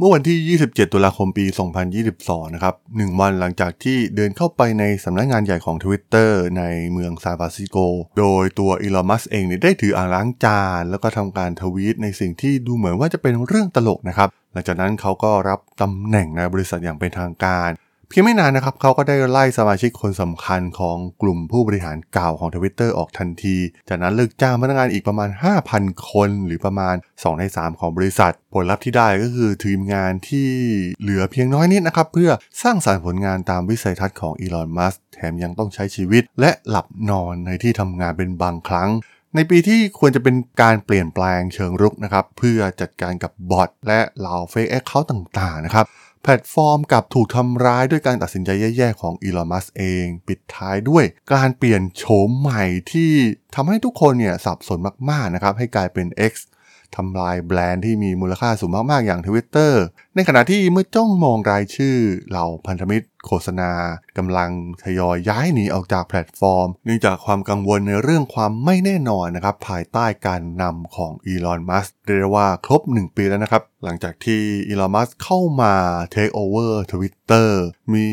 เมื่อวันที่ 27 ตุลาคมปี 2022 นะครับหนึ่งวันหลังจากที่เดินเข้าไปในสำนักงานใหญ่ของ Twitter ในเมืองซานฟรานซิสโก โดยตัวอีลอน มัสก์เองเนี่ยได้ถืออ่างล้างจาน แล้วก็ทำการทวีตในสิ่งที่ดูเหมือนว่าจะเป็นเรื่องตลกนะครับ หลังจากนั้นเขาก็รับตำแหน่งในบริษัทอย่างเป็นทางการ เพียงไม่นานนะครับ เขาก็ได้ไล่สมาชิกคนสำคัญของกลุ่มผู้บริหารเก่าของทวิตเตอร์ออกทันที จากนั้นเลิกจ้างพนักงานอีกประมาณ 5,000 คนหรือประมาณ 2 ใน 3 ของบริษัท ผลลัพธ์ที่ได้ก็คือทีมงานที่เหลือเพียงน้อยนิดนะครับ เพื่อสร้างสรรค์ผลงานตามวิสัยทัศน์ของอีลอน มัสก์แถมยังต้องใช้ชีวิตและหลับนอนในที่ทำงานเป็นบางครั้งในปีที่ควรจะเป็นการเปลี่ยนแปลงเชิงรุกนะครับ เพื่อจัดการกับ bot และเหล่า fake account ต่างๆนะครับ แพลตฟอร์มกลับถูกทำร้ายด้วยการตัดสินใจแย่ๆของอีลอนมัสก์เอง ปิดท้ายด้วยการเปลี่ยนโฉมใหม่ที่ทำให้ทุกคนเนี่ยสับสนมากๆนะครับให้กลายเป็น X ทำลายแบรนด์ที่มีมูลค่าสูงมากๆอย่างทวิตเตอร์ในขณะที่เมื่อจ้องมองรายชื่อเหล่าพันธมิตร โฆษณากำลังทยอยย้ายหนีออกจากแพลตฟอร์ม เนื่องจากความกังวลในเรื่องความไม่แน่นอนนะครับภายใต้การนำของอีลอนมัสก์เรียกว่าครบ 1 ปีแล้วนะครับ หลังจากที่อีลอนมัสก์เข้ามา takeover Twitterมี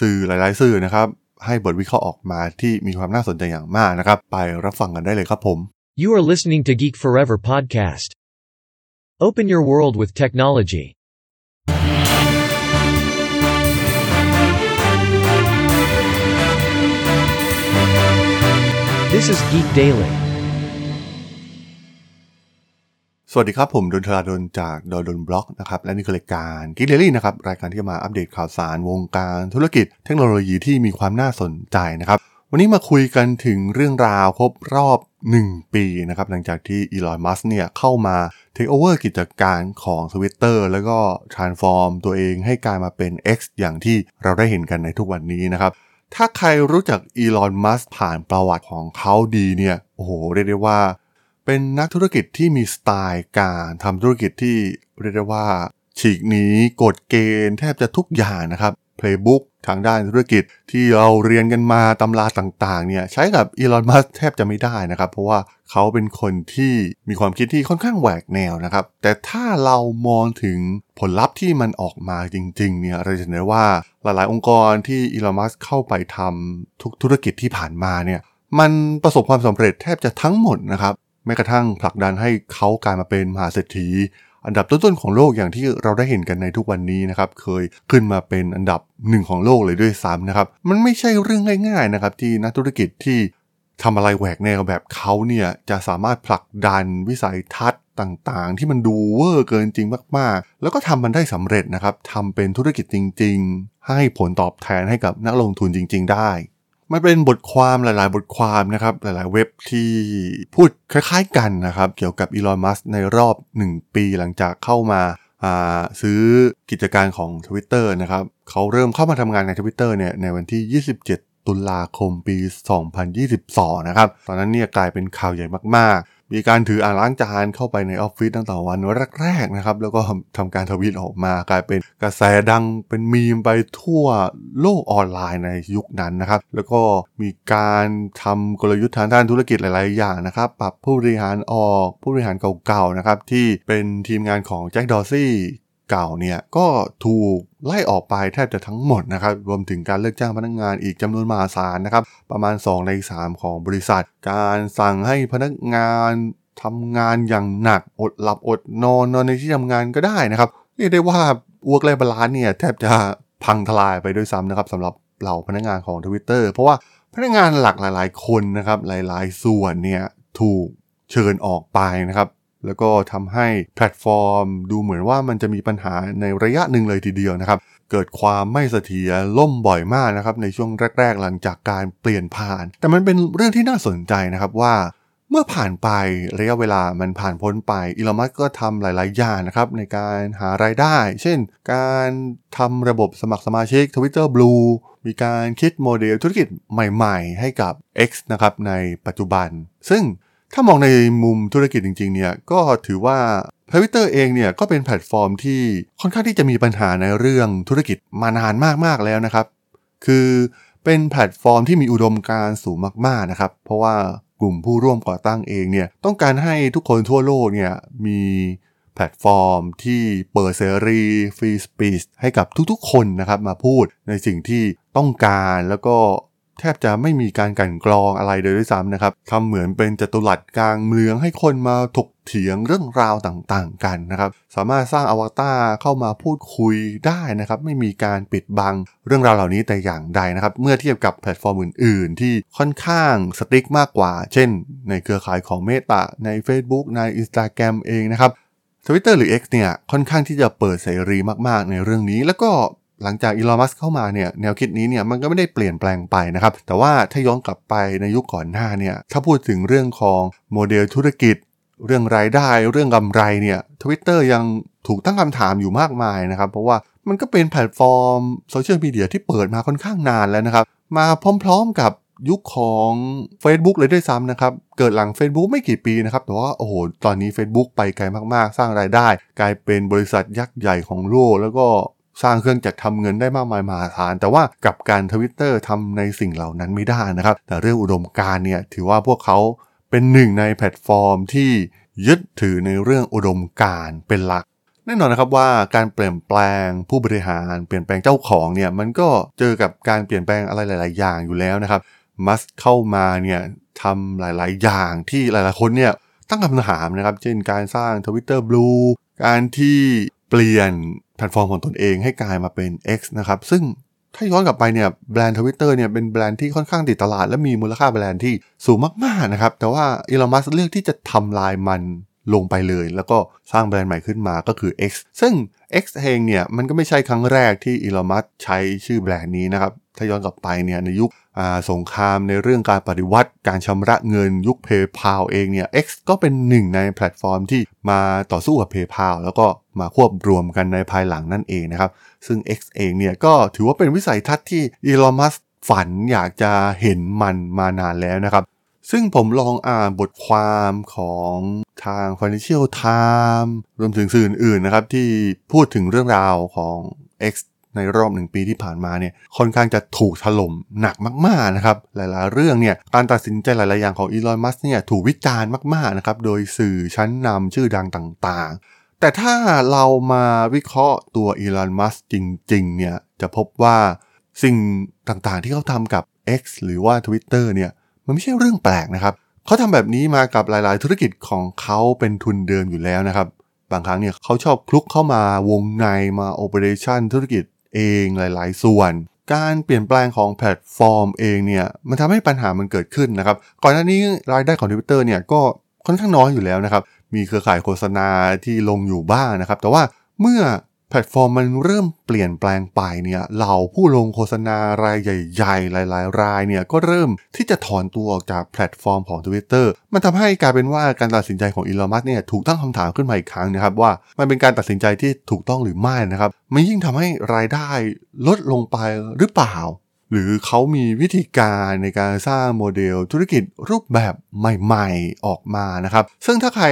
สื่อหลาย ๆ สื่อนะครับให้บทวิเคราะห์ออกมาที่มีความน่าสนใจอย่างมากนะครับ ไปรับฟังกันได้เลยครับผม You are listening to Geek Forever podcast. Open your world with technology. This is Geek Daily. สวัสดีครับ ผมดนทราดนจากดนดนบล็อกนะครับและนี่คือรายการกิ k เ a ลี่นะครับ รายการที่จะมาอัปเดตข่าวสารวงการธุรกิจเทคโนโลยีที่มีความน่าสนใจนะครับ วันนี้มาคุยกันถึงเรื่องราวครบรอบ 1 ปีนะครับ หลังจากที่อีลอนมัสก์เนี่ยเข้ามาเทคโอเวอร์กิจการของ Twitter แล้วก็ transform ตัวเองให้กลายมาเป็น X อย่างที่เราได้เห็นกันในทุกวันนี้นะครับ ถ้าใครรู้จักอีลอนมัสก์ผ่านประวัติของเขาดีเนี่ย โอ้โห เรียกได้ว่า เป็นนักธุรกิจที่มีสไตล์การทำธุรกิจที่เรียกได้ว่า ฉีกหนีกฎเกณฑ์แทบจะทุกอย่างนะครับ Playbook ทางด้านธุรกิจที่เราเรียนกันมาตำราต่างๆเนี่ยใช้กับอีลอน มัสแทบจะไม่ได้นะครับ เพราะว่าเขาเป็นคนที่มีความคิดที่ค่อนข้างแหวกแนวนะครับ แต่ถ้าเรามองถึงผลลัพธ์ที่มันออกมาจริงๆเนี่ยเราจะเห็นได้ว่าหลายๆองค์กรที่อีลอน มัสเข้าไปทำทุกธุรกิจที่ผ่านมาเนี่ยมันประสบความสำเร็จแทบจะทั้งหมดนะครับแม้กระทั่งผลักดันให้เขากลายมาเป็นมหาเศรษฐี อันดับต้นๆของโลกอย่างที่เราได้เห็นกันในทุกวันนี้นะครับเคยขึ้นมาเป็นอันดับหนึ่งของโลกเลยด้วยซ้ำนะครับมันไม่ใช่เรื่องง่ายๆนะครับที่นักธุรกิจที่ทำอะไรแหวกแนวแบบเขาเนี่ยจะสามารถผลักดันวิสัยทัศน์ต่างๆ ที่มันดูเวอร์เกินจริงมากๆ แล้วก็ทำมันได้สำเร็จนะครับทำเป็นธุรกิจจริง ๆ ให้ผลตอบแทนให้กับนักลงทุนจริง ๆ ได้ มันเป็นบทความหลาย ๆ บทความนะครับ หลาย ๆ เว็บที่พูดคล้าย ๆ กันนะครับ เกี่ยวกับอีลอนมัสในรอบ 1 ปีหลังจากเข้ามาซื้อกิจการของ Twitter นะครับ เขาเริ่มเข้ามาทำงานใน Twitter เนี่ยในวันที่ 27 ตุลาคมปี 2022 นะครับ ตอนนั้นเนี่ยกลายเป็นข่าวใหญ่มาก ๆ มีการถืออ่างล้างจานเข้าไปในออฟฟิศตั้งแต่วันแรกๆนะครับ แล้วก็ทำการทวีตออกมากลายเป็นกระแสดังเป็นมีมไปทั่วโลกออนไลน์ในยุคนั้นนะครับ แล้วก็มีการทำกลยุทธ์ทางด้านธุรกิจหลาย ๆ อย่างนะครับ ปรับผู้บริหารออกผู้บริหารเก่าๆนะครับที่เป็นทีมงานของแจ็คดอซี่เก่าเนี่ยก็ถูก ไล่ออกไปแทบจะทั้งหมดนะครับ รวมถึงการเลิกจ้างพนักงงานอีกจำนวนมหาศาลนะครับ ประมาณ 2 ใน 3 ของบริษัท การสั่งให้พนักงานทำงานอย่างหนักอดหลับอดนอนนอนในที่ทำงานก็ได้นะครับเรียกได้ว่า work life balance เนี่ยแทบจะพังทลายไปด้วยซ้ำนะครับสำหรับเหล่าพนักงานของ Twitter เพราะว่าพนักงานหลักหลาย ๆ คนนะครับหลาย ๆ ส่วนเนี่ยถูกเชิญออกไปนะครับ แล้วก็ทำให้แพลตฟอร์ม ดูเหมือนว่ามันจะมีปัญหาในระยะหนึ่งเลยทีเดียวนะครับ เกิดความไม่เสถียรล่มบ่อยมากนะครับในช่วงแรก ๆ หลังจากการเปลี่ยนผ่าน แต่มันเป็นเรื่องที่น่าสนใจนะครับว่าเมื่อผ่านไประยะเวลามันผ่านพ้นไปอีลอมัสก็ทำหลาย ๆ อย่างนะครับในการหารายได้ เช่น การทำระบบสมัครสมาชิก Twitter Blue มีการคิดโมเดลธุรกิจใหม่ ๆ ให้กับ X นะครับในปัจจุบัน ซึ่ง ถ้ามองในมุมธุรกิจจริงๆเนี่ยก็ถือว่าทวิตเตอร์เองเนี่ยก็เป็นแพลตฟอร์มที่ค่อนข้างที่จะมีปัญหาในเรื่องธุรกิจมานานมากๆแล้วนะครับ คือเป็นแพลตฟอร์มที่มีอุดมการณ์สูงมากๆนะครับ เพราะว่ากลุ่มผู้ร่วมก่อตั้งเองเนี่ยต้องการให้ทุกคนทั่วโลกเนี่ยมีแพลตฟอร์มที่เปิดเสรี free speech ให้กับทุกๆ คนนะครับมาพูดในสิ่งที่ต้องการแล้วก็ แทบจะไม่มีการกลั่นกรองอะไรเลยด้วยซ้ำนะครับทำเหมือนเป็นจัตุรัสกลางเมืองให้คนมาถกเถียงเรื่องราวต่างๆกันนะครับ สามารถสร้างอวตารเข้ามาพูดคุยได้นะครับ ไม่มีการปิดบังเรื่องราวเหล่านี้แต่อย่างใดนะครับ เมื่อเทียบกับแพลตฟอร์มอื่น ๆ ที่ค่อนข้าง strict มากกว่า เช่น ในเครือข่ายของ Meta ใน Facebook ใน Instagram เองนะครับ Twitter หรือ X เนี่ยค่อนข้างที่จะเปิดเสรีมากๆในเรื่องนี้ แล้วก็ หลังจากอีลอนมัสก์เข้ามาเนี่ยแนวคิดนี้เนี่ยมันก็ไม่ได้เปลี่ยนแปลงไปนะครับ แต่ว่าถ้าย้อนกลับไปในยุคก่อนหน้าเนี่ยถ้าพูดถึงเรื่องของโมเดลธุรกิจ เรื่องรายได้ เรื่องกำไรเนี่ยทวิตเตอร์ยังถูกตั้งคำถามอยู่มากมายนะครับ เพราะว่ามันก็เป็นแพลตฟอร์มโซเชียลมีเดียที่เปิดมาค่อนข้างนานแล้วนะครับ มาพร้อมๆกับยุคของ Facebook เลยด้วยซ้ำนะครับ เกิดหลัง Facebook ไม่กี่ปีนะครับ แต่ว่าโอ้โห ตอนนี้ Facebook ไปไกลมากๆ สร้างรายได้ กลายเป็นบริษัทยักษ์ใหญ่ของโลก แล้วก็ สร้างเครื่องจักรทำเงินได้มากมายมหาศาล แต่ว่ากลับกันทวิตเตอร์ทำในสิ่งเหล่านั้นไม่ได้นะครับ แต่เรื่องอุดมการณ์เนี่ยถือว่าพวกเขาเป็นหนึ่งในแพลตฟอร์มที่ยึดถือในเรื่องอุดมการณ์เป็นหลักแน่นอนนะครับว่าการเปลี่ยนแปลงผู้บริหารเปลี่ยนแปลงเจ้าของเนี่ยมันก็เจอกับการเปลี่ยนแปลงอะไรหลาย ๆ อย่างอยู่แล้วนะครับมัสเข้ามาเนี่ยทำหลาย ๆ อย่างที่หลาย ๆ คนเนี่ยตั้งคำถามนะครับ เช่นการสร้าง Twitter Blue การที่เปลี่ยน แพลตฟอร์มของตนเองให้กลายมาเป็น X นะครับ ซึ่งถ้าย้อนกลับไปเนี่ยแบรนด์ทวิตเตอร์เนี่ยเป็นแบรนด์ที่ค่อนข้างติดตลาด และมีมูลค่าแบรนด์ที่สูงมากๆนะครับ แต่ว่าอีลอนมัสเลือกที่จะทำลายมันลงไปเลย แล้วก็สร้างแบรนด์ใหม่ขึ้นมาก็คือ X ซึ่ง X เองเนี่ยมันก็ไม่ใช่ครั้งแรกที่อีลอนมัสใช้ชื่อแบรนด์นี้นะครับ ถ้าย้อนกลับไปเนี่ยในยุคสงครามในเรื่องการปฏิวัติการชำระเงินยุค PayPal เองเนี่ย X ก็เป็นหนึ่งในแพลตฟอร์มที่มาต่อสู้กับ PayPal แล้วก็มาควบรวมกันในภายหลังนั่นเองนะครับ ซึ่ง X เองเนี่ยก็ถือว่าเป็นวิสัยทัศน์ที่อีลอนมัสฝันอยากจะเห็นมันมานานแล้วนะครับ ซึ่งผมลองอ่านบทความของทาง Financial Times รวมถึงสื่ออื่นๆนะครับที่พูดถึงเรื่องราวของ X ในรอบหนึ่งปีที่ผ่านมาเนี่ยค่อนข้างจะถูกถล่มหนักมากๆนะครับหลายๆเรื่องเนี่ยการตัดสินใจหลายๆอย่างของอีลอนมัสเนี่ยถูกวิจารณ์มากๆนะครับโดยสื่อชั้นนำชื่อดังต่างๆ แต่ถ้าเรามาวิเคราะห์ตัวอีลอนมัสจริงๆเนี่ยจะพบว่าสิ่งต่างๆที่เขาทำกับ X หรือว่า Twitter เนี่ยมันไม่ใช่เรื่องแปลกนะครับเขาทำแบบนี้มากับหลายๆ ธุรกิจของเขาเป็นทุนเดิมอยู่แล้วนะครับบางครั้งเนี่ยเขาชอบคลุกเข้ามาวงในมา operation ธุรกิจ เองหลาย ๆ ส่วน การเปลี่ยนแปลงของแพลตฟอร์มเองเนี่ยมันทำให้ปัญหามันเกิดขึ้นนะครับ ก่อนหน้านี้รายได้ของทวิตเตอร์เนี่ยก็ค่อนข้างน้อยอยู่แล้วนะครับ มีเครือข่ายโฆษณาที่ลงอยู่บ้างนะครับ แต่ว่าเมื่อ แพลตฟอร์มมันเริ่มเปลี่ยนแปลงไปเนี่ยเหล่าผู้ลงโฆษณารายใหญ่ๆ หลายๆ รายเนี่ยก็เริ่มที่จะถอนตัวออกจากแพลตฟอร์มของ Twitter มันทำให้กลายเป็นว่าการตัดสินใจของอีลอนมัสก์เนี่ยถูกตั้งคำถามขึ้นมาอีกครั้งนะครับว่ามันเป็นการตัดสินใจที่ถูกต้องหรือไม่นะครับมันยิ่งทำให้รายได้ลดลงไปหรือเปล่า หรือเขามีวิธีการในการสร้างโมเดลธุรกิจรูปแบบใหม่ ๆออกมานะครับซึ่งถ้าใคร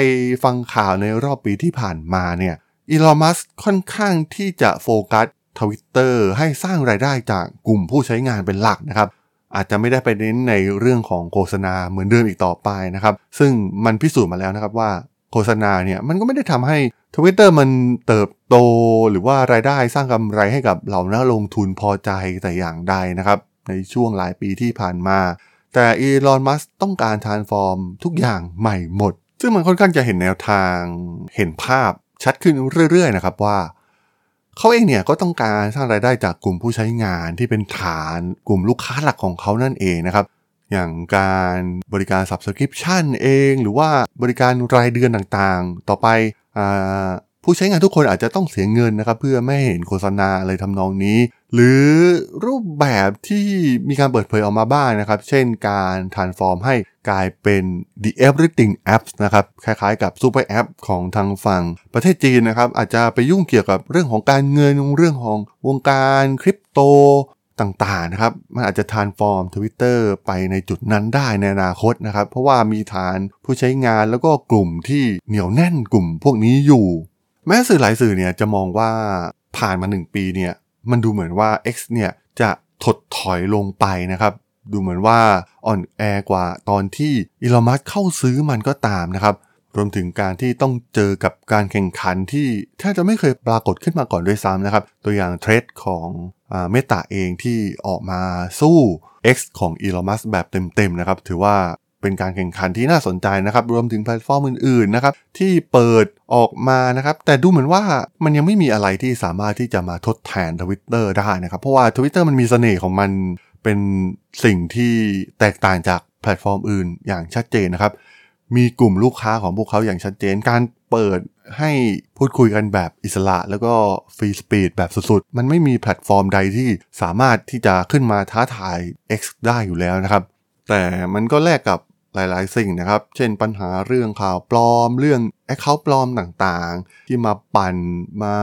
ฟังข่าวในรอบปีที่ผ่านมาเนี่ย อีลอน มัสก์ค่อนข้างที่จะโฟกัสทวิตเตอร์ให้สร้างรายได้จากกลุ่มผู้ใช้งานเป็นหลักนะครับ อาจจะไม่ได้ไปเน้นในเรื่องของโฆษณาเหมือนเดิมอีกต่อไปนะครับ ซึ่งมันพิสูจน์มาแล้วนะครับว่าโฆษณาเนี่ยมันก็ไม่ได้ทำให้ทวิตเตอร์มันเติบโตหรือว่ารายได้สร้างกำไรให้กับเหล่านักลงทุนพอใจแต่อย่างใดนะครับ ในช่วงหลายปีที่ผ่านมา แต่อีลอนมัสต้องการทานฟอร์มทุกอย่างใหม่หมด ซึ่งมันค่อนข้างจะเห็นแนวทางเห็นภาพ ชัดขึ้นเรื่อยๆนะครับว่าเขาเองเนี่ยก็ต้องการสร้างรายได้จากกลุ่มผู้ใช้งานที่เป็นฐานกลุ่มลูกค้าหลักของเขานั่นเองนะครับ อย่างการบริการ subscription เอง หรือว่าบริการรายเดือนต่างๆ ต่อไปอ ผู้ใช้งานทุกคนอาจจะต้องเสียเงินนะครับเพื่อไม่เห็นโฆษณาอะไรทำนองนี้ หรือรูปแบบที่มีการเปิดเผยออกมาบ้างนะครับ เช่นการ transform ให้กลายเป็น the everything apps นะครับ คล้ายๆกับ super app ของทางฝั่งประเทศจีนนะครับ อาจจะไปยุ่งเกี่ยวกับเรื่องของการเงินเรื่องของวงการคริปโตต่างๆนะครับ มันอาจจะ transform Twitter ไปในจุดนั้นได้ในอนาคตนะครับ เพราะว่ามีฐานผู้ใช้งานแล้วก็กลุ่มที่เหนียวแน่นกลุ่มพวกนี้อยู่ แม้สื่อหลายสื่อเนี่ยจะมองว่าผ่านมา 1 ปีเนี่ยมันดูเหมือนว่า X เนี่ยจะถดถอยลงไปนะครับ ดูเหมือนว่าอ่อนแอกว่าตอนที่อีลอมัสเข้าซื้อมันก็ตามนะครับ รวมถึงการที่ต้องเจอกับการแข่งขันที่แทบจะไม่เคยปรากฏขึ้นมาก่อนด้วยซ้ำนะครับ ตัวอย่างเทรดของเมตาเองที่ออกมาสู้ X ของ Elon Musk แบบเต็มๆนะครับ ถือว่า เป็นการแข่งขันที่น่าสนใจนะครับ รวมถึงแพลตฟอร์มอื่นๆนะครับที่เปิดออกมานะครับ แต่ดูเหมือนว่ามันยังไม่มีอะไรที่สามารถที่จะมาทดแทน Twitter ได้นะครับ เพราะว่า Twitter มันมีเสน่ห์ของมันเป็นสิ่งที่แตกต่างจากแพลตฟอร์มอื่นอย่างชัดเจนนะครับ มีกลุ่มลูกค้าของพวกเขาอย่างชัดเจนการเปิดให้พูดคุยกันแบบอิสระแล้วก็ free speech แบบสุดๆ มันไม่มีแพลตฟอร์มใดที่สามารถที่จะขึ้นมาท้าทาย X ได้อยู่แล้วนะครับ แต่มันก็แลกกับ หลายๆ สิ่งนะครับ เช่นปัญหาเรื่องข่าวปลอม เรื่อง account ปลอมต่างๆ ที่มาปั่นมา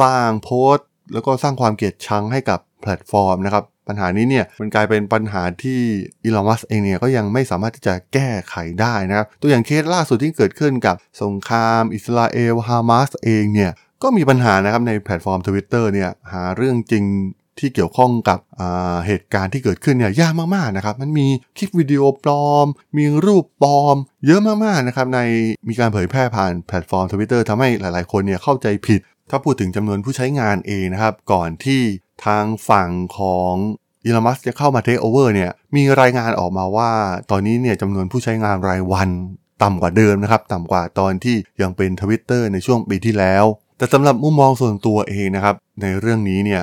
สร้างโพสต์ แล้วก็สร้างความเกลียดชังให้กับแพลตฟอร์มนะครับ ปัญหานี้เนี่ยมันกลายเป็นปัญหาที่อีลอนมัสก์เองเนี่ยก็ยังไม่สามารถที่จะแก้ไขได้นะครับ ตัวอย่างเคสล่าสุดที่เกิดขึ้นกับสงครามอิสราเอลฮามาสเองเนี่ยก็มีปัญหานะครับในแพลตฟอร์ม Twitter เนี่ยหาเรื่องจริง ที่เกี่ยวข้องกับเหตุการณ์ที่เกิดขึ้นเนี่ยยากมากๆนะครับ มันมีคลิปวิดีโอปลอม มีรูปปลอม เยอะมากๆนะครับในมีการเผยแพร่ผ่านแพลตฟอร์ม Twitter ทำให้หลายๆคนเนี่ยเข้าใจผิด ถ้าพูดถึงจำนวนผู้ใช้งานเองนะครับ ก่อนที่ทางฝั่งของอีลอน มัสก์จะเข้ามาเทคโอเวอร์เนี่ยมีรายงานออกมาว่า ตอนนี้เนี่ยจำนวนผู้ใช้งานรายวันต่ำกว่าเดิมนะครับ ต่ำกว่าตอนที่ยังเป็นทวิตเตอร์ในช่วงปีที่แล้ว แต่สำหรับมุมมองส่วนตัวเองนะครับ ในเรื่องนี้เนี่ย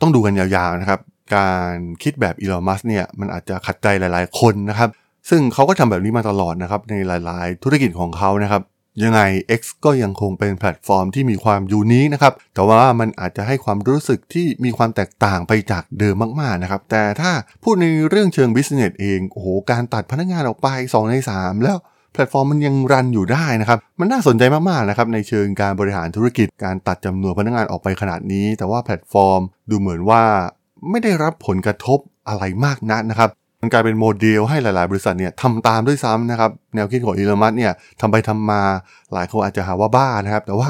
ต้องดูกันยาวๆนะครับ การคิดแบบอีลอนมัสก์เนี่ยมันอาจจะขัดใจหลายๆคนนะครับ ซึ่งเขาก็ทำแบบนี้มาตลอดนะครับ ในหลายๆ ธุรกิจของเขานะครับยังไง X ก็ยังคงเป็นแพลตฟอร์มที่มีความ unique นะครับ แต่ว่ามันอาจจะให้ความรู้สึกที่มีความแตกต่างไปจากเดิมมากๆนะครับ แต่ถ้าพูดในเรื่องเชิง business เอง โอ้โห การตัดพนักงานออกไป 2 ใน 3 แล้ว แพลตฟอร์มมันยัง run อยู่ได้นะครับ มันน่าสนใจมากๆนะครับในเชิงการบริหารธุรกิจการตัดจำนวนพนักงานออกไปขนาดนี้ แต่ว่าแพลตฟอร์มดูเหมือนว่าไม่ได้รับผลกระทบอะไรมากนักนะครับมันกลายเป็นโมเดลให้หลาย ๆ บริษัทเนี่ยทำตามด้วยซ้ำนะครับ แนวคิดของอีลอน มัสก์เนี่ยทำไปทำมาหลายคนอาจจะหาว่าบ้านะครับ แต่ว่า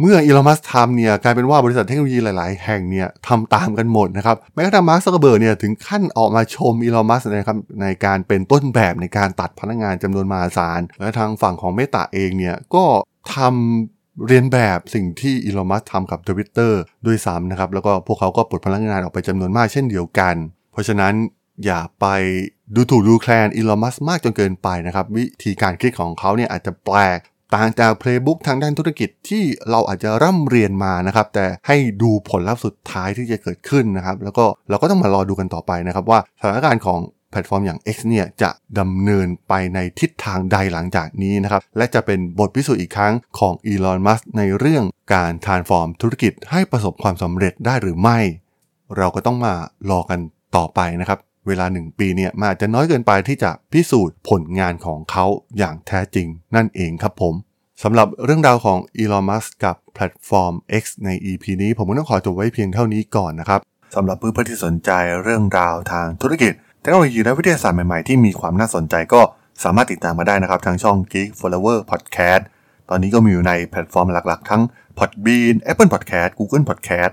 เมื่ออีลอน มัสก์ทำเนี่ยกลายเป็นว่าบริษัทเทคโนโลยีหลาย ๆ แห่งเนี่ยทำตามกันหมดนะครับแม้กระทั่งมาร์คซักเคอร์เบิร์กเนี่ยถึงขั้นออกมาชมอีลอน มัสก์นะครับในการเป็นต้นแบบในการตัดพนักงานจำนวนมหาศาลและทางฝั่งของ Meta เองเนี่ยก็ทำเลียนแบบสิ่งที่อีลอน มัสก์ทำกับทวิตเตอร์ด้วยซ้ำนะครับ แล้วก็พวกเขาก็ปลดพนักงานออกไปจำนวนมากเช่นเดียวกัน เพราะฉะนั้นอย่าไปดูถูกดูแคลนอีลอน มัสก์มากจนเกินไปนะครับ วิธีการคิดของเขาเนี่ยอาจจะแปลก ต่างจาก playbook ทางด้านธุรกิจที่เราอาจจะร่ำเรียนมานะครับ แต่ให้ดูผลลัพธ์สุดท้ายที่จะเกิดขึ้นนะครับ แล้วก็เราก็ต้องมารอดูกันต่อไปนะครับว่าสถานการณ์ของแพลตฟอร์มอย่าง X เนี่ยจะดำเนินไปในทิศทางใดหลังจากนี้นะครับ และจะเป็นบทพิสูจน์อีกครั้งของอีลอน มัสในเรื่องการทานฟอร์มธุรกิจให้ประสบความสำเร็จได้หรือไม่ เราก็ต้องมารอกันต่อไปนะครับ เวลาหนึ่งปีเนี่ยมันอาจจะน้อยเกินไปที่จะพิสูจน์ผลงานของเขาอย่างแท้จริงนั่นเองครับผมสำหรับเรื่องราวของ Elon Musk กับแพลตฟอร์ม X ใน EP นี้ ผมก็ต้องขอจบไว้เพียงเท่านี้ก่อนนะครับสำหรับเพื่อนๆที่สนใจเรื่องราวทางธุรกิจเทคโนโลยีและวิทยาศาสตร์ใหม่ๆ ที่มีความน่าสนใจก็สามารถติดตามมาได้นะครับ ทางช่อง Geek Forever Podcast ตอนนี้ก็มีอยู่ในแพลตฟอร์มหลักๆ ทั้ง Podbean Apple Podcast Google Podcast